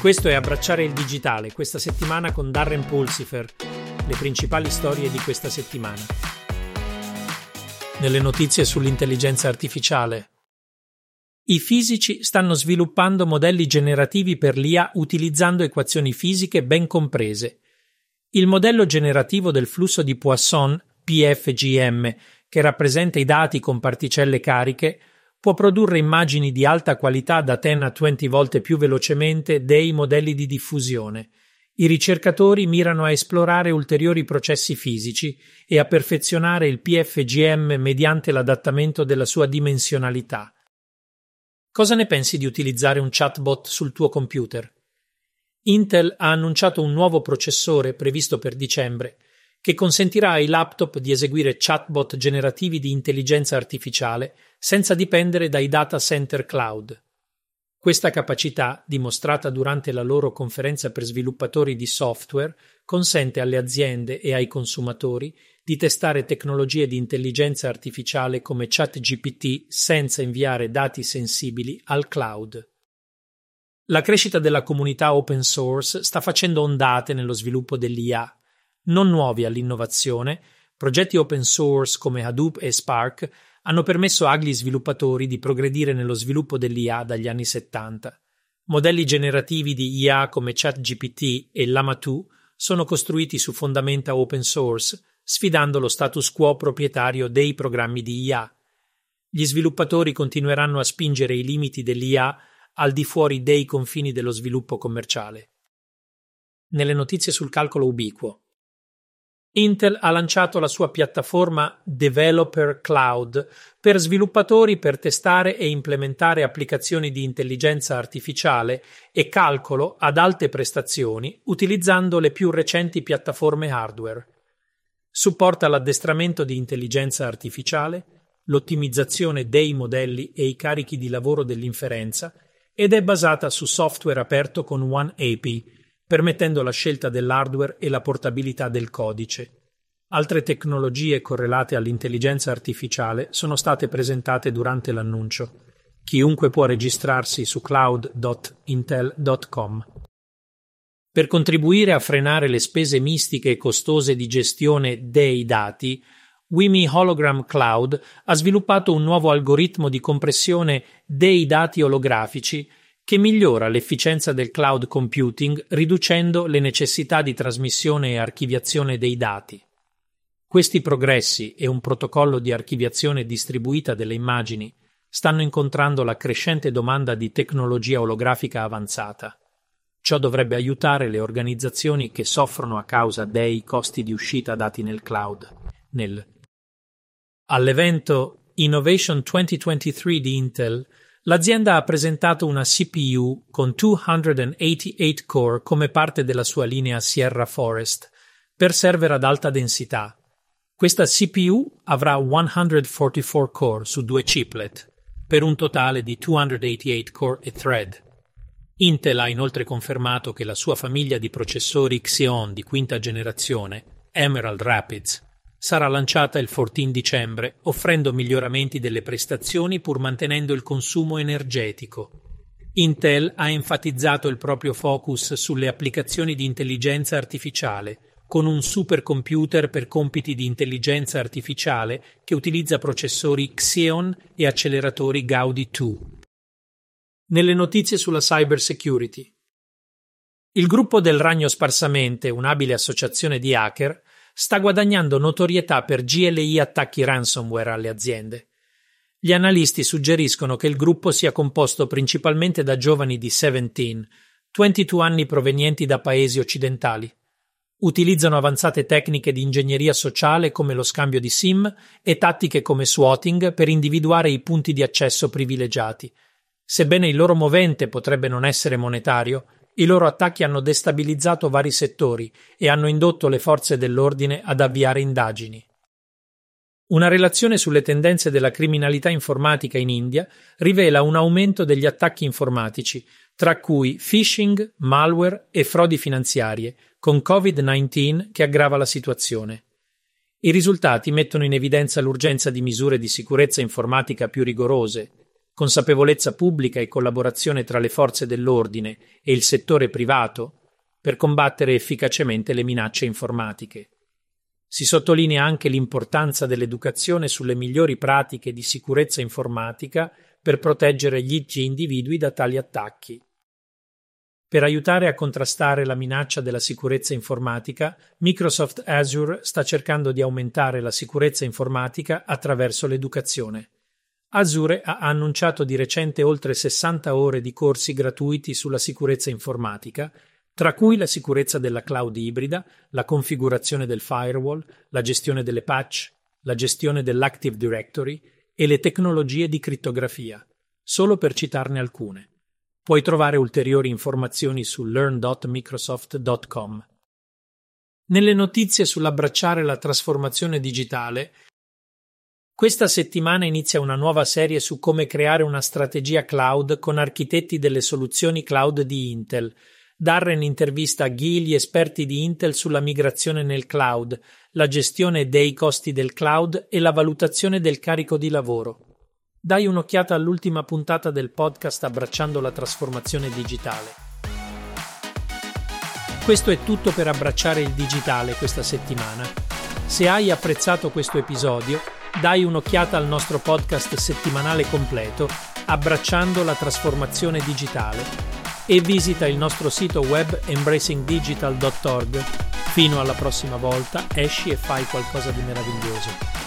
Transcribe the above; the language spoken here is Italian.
Questo è Abbracciare il digitale, questa settimana con Darren Pulsifer, le principali storie di questa settimana. Nelle notizie sull'intelligenza artificiale. I fisici stanno sviluppando modelli generativi per l'IA utilizzando equazioni fisiche ben comprese. Il modello generativo del flusso di Poisson, PFGM, che rappresenta i dati con particelle cariche, può produrre immagini di alta qualità da 10 a 20 volte più velocemente dei modelli di diffusione. I ricercatori mirano a esplorare ulteriori processi fisici e a perfezionare il PFGM mediante l'adattamento della sua dimensionalità. Cosa ne pensi di utilizzare un chatbot sul tuo computer? Intel ha annunciato un nuovo processore previsto per dicembre che consentirà ai laptop di eseguire chatbot generativi di intelligenza artificiale senza dipendere dai data center cloud. Questa capacità, dimostrata durante la loro conferenza per sviluppatori di software, consente alle aziende e ai consumatori di testare tecnologie di intelligenza artificiale come ChatGPT senza inviare dati sensibili al cloud. La crescita della comunità open source sta facendo ondate nello sviluppo dell'IA non nuovi all'innovazione, progetti open source come Hadoop e Spark hanno permesso agli sviluppatori di progredire nello sviluppo dell'IA dagli anni 70. Modelli generativi di IA come ChatGPT e Llama 2 sono costruiti su fondamenta open source, sfidando lo status quo proprietario dei programmi di IA. Gli sviluppatori continueranno a spingere i limiti dell'IA al di fuori dei confini dello sviluppo commerciale. Nelle notizie sul calcolo ubiquo. Intel ha lanciato la sua piattaforma Developer Cloud per sviluppatori per testare e implementare applicazioni di intelligenza artificiale e calcolo ad alte prestazioni utilizzando le più recenti piattaforme hardware. Supporta l'addestramento di intelligenza artificiale, l'ottimizzazione dei modelli e i carichi di lavoro dell'inferenza ed è basata su software aperto con OneAPI permettendo la scelta dell'hardware e la portabilità del codice. Altre tecnologie correlate all'intelligenza artificiale sono state presentate durante l'annuncio. Chiunque può registrarsi su cloud.intel.com. Per contribuire a frenare le spese mistiche e costose di gestione dei dati, Wimi Hologram Cloud ha sviluppato un nuovo algoritmo di compressione dei dati olografici che migliora l'efficienza del cloud computing riducendo le necessità di trasmissione e archiviazione dei dati. Questi progressi e un protocollo di archiviazione distribuita delle immagini stanno incontrando la crescente domanda di tecnologia olografica avanzata. Ciò dovrebbe aiutare le organizzazioni che soffrono a causa dei costi di uscita dati nel cloud. Nel... All'evento Innovation 2023 di Intel L'azienda ha presentato una CPU con 288 core come parte della sua linea Sierra Forest per server ad alta densità. Questa CPU avrà 144 core su due chiplet, per un totale di 288 core e thread. Intel ha inoltre confermato che la sua famiglia di processori Xeon di quinta generazione, Emerald Rapids, sarà lanciata il 14 dicembre, offrendo miglioramenti delle prestazioni pur mantenendo il consumo energetico. Intel ha enfatizzato il proprio focus sulle applicazioni di intelligenza artificiale, con un supercomputer per compiti di intelligenza artificiale che utilizza processori Xeon e acceleratori Gaudi 2. Nelle notizie sulla cybersecurity. Il gruppo del Ragno Sparsamente, un'abile associazione di hacker, sta guadagnando notorietà per GLI attacchi ransomware alle aziende. Gli analisti suggeriscono che il gruppo sia composto principalmente da giovani di 17, 22 anni provenienti da paesi occidentali. Utilizzano avanzate tecniche di ingegneria sociale come lo scambio di SIM e tattiche come swatting per individuare i punti di accesso privilegiati. Sebbene il loro movente potrebbe non essere monetario, i loro attacchi hanno destabilizzato vari settori e hanno indotto le forze dell'ordine ad avviare indagini. Una relazione sulle tendenze della criminalità informatica in India rivela un aumento degli attacchi informatici, tra cui phishing, malware e frodi finanziarie, con Covid-19 che aggrava la situazione. I risultati mettono in evidenza l'urgenza di misure di sicurezza informatica più rigorose, consapevolezza pubblica e collaborazione tra le forze dell'ordine e il settore privato per combattere efficacemente le minacce informatiche. Si sottolinea anche l'importanza dell'educazione sulle migliori pratiche di sicurezza informatica per proteggere gli individui da tali attacchi. Per aiutare a contrastare la minaccia della sicurezza informatica, Microsoft Azure sta cercando di aumentare la sicurezza informatica attraverso l'educazione. Azure ha annunciato di recente oltre 60 ore di corsi gratuiti sulla sicurezza informatica, tra cui la sicurezza della cloud ibrida, la configurazione del firewall, la gestione delle patch, la gestione dell'Active Directory e le tecnologie di crittografia, solo per citarne alcune. Puoi trovare ulteriori informazioni su learn.microsoft.com. Nelle notizie sull'abbracciare la trasformazione digitale, questa settimana inizia una nuova serie su come creare una strategia cloud con architetti delle soluzioni cloud di Intel. Darren intervista Guy gli esperti di Intel sulla migrazione nel cloud, la gestione dei costi del cloud e la valutazione del carico di lavoro. Dai un'occhiata all'ultima puntata del podcast Abbracciando la trasformazione digitale. Questo è tutto per abbracciare il digitale questa settimana. Se hai apprezzato questo episodio, dai un'occhiata al nostro podcast settimanale completo Abbracciando la trasformazione digitale e visita il nostro sito web embracingdigital.org. Fino alla prossima volta, esci e fai qualcosa di meraviglioso.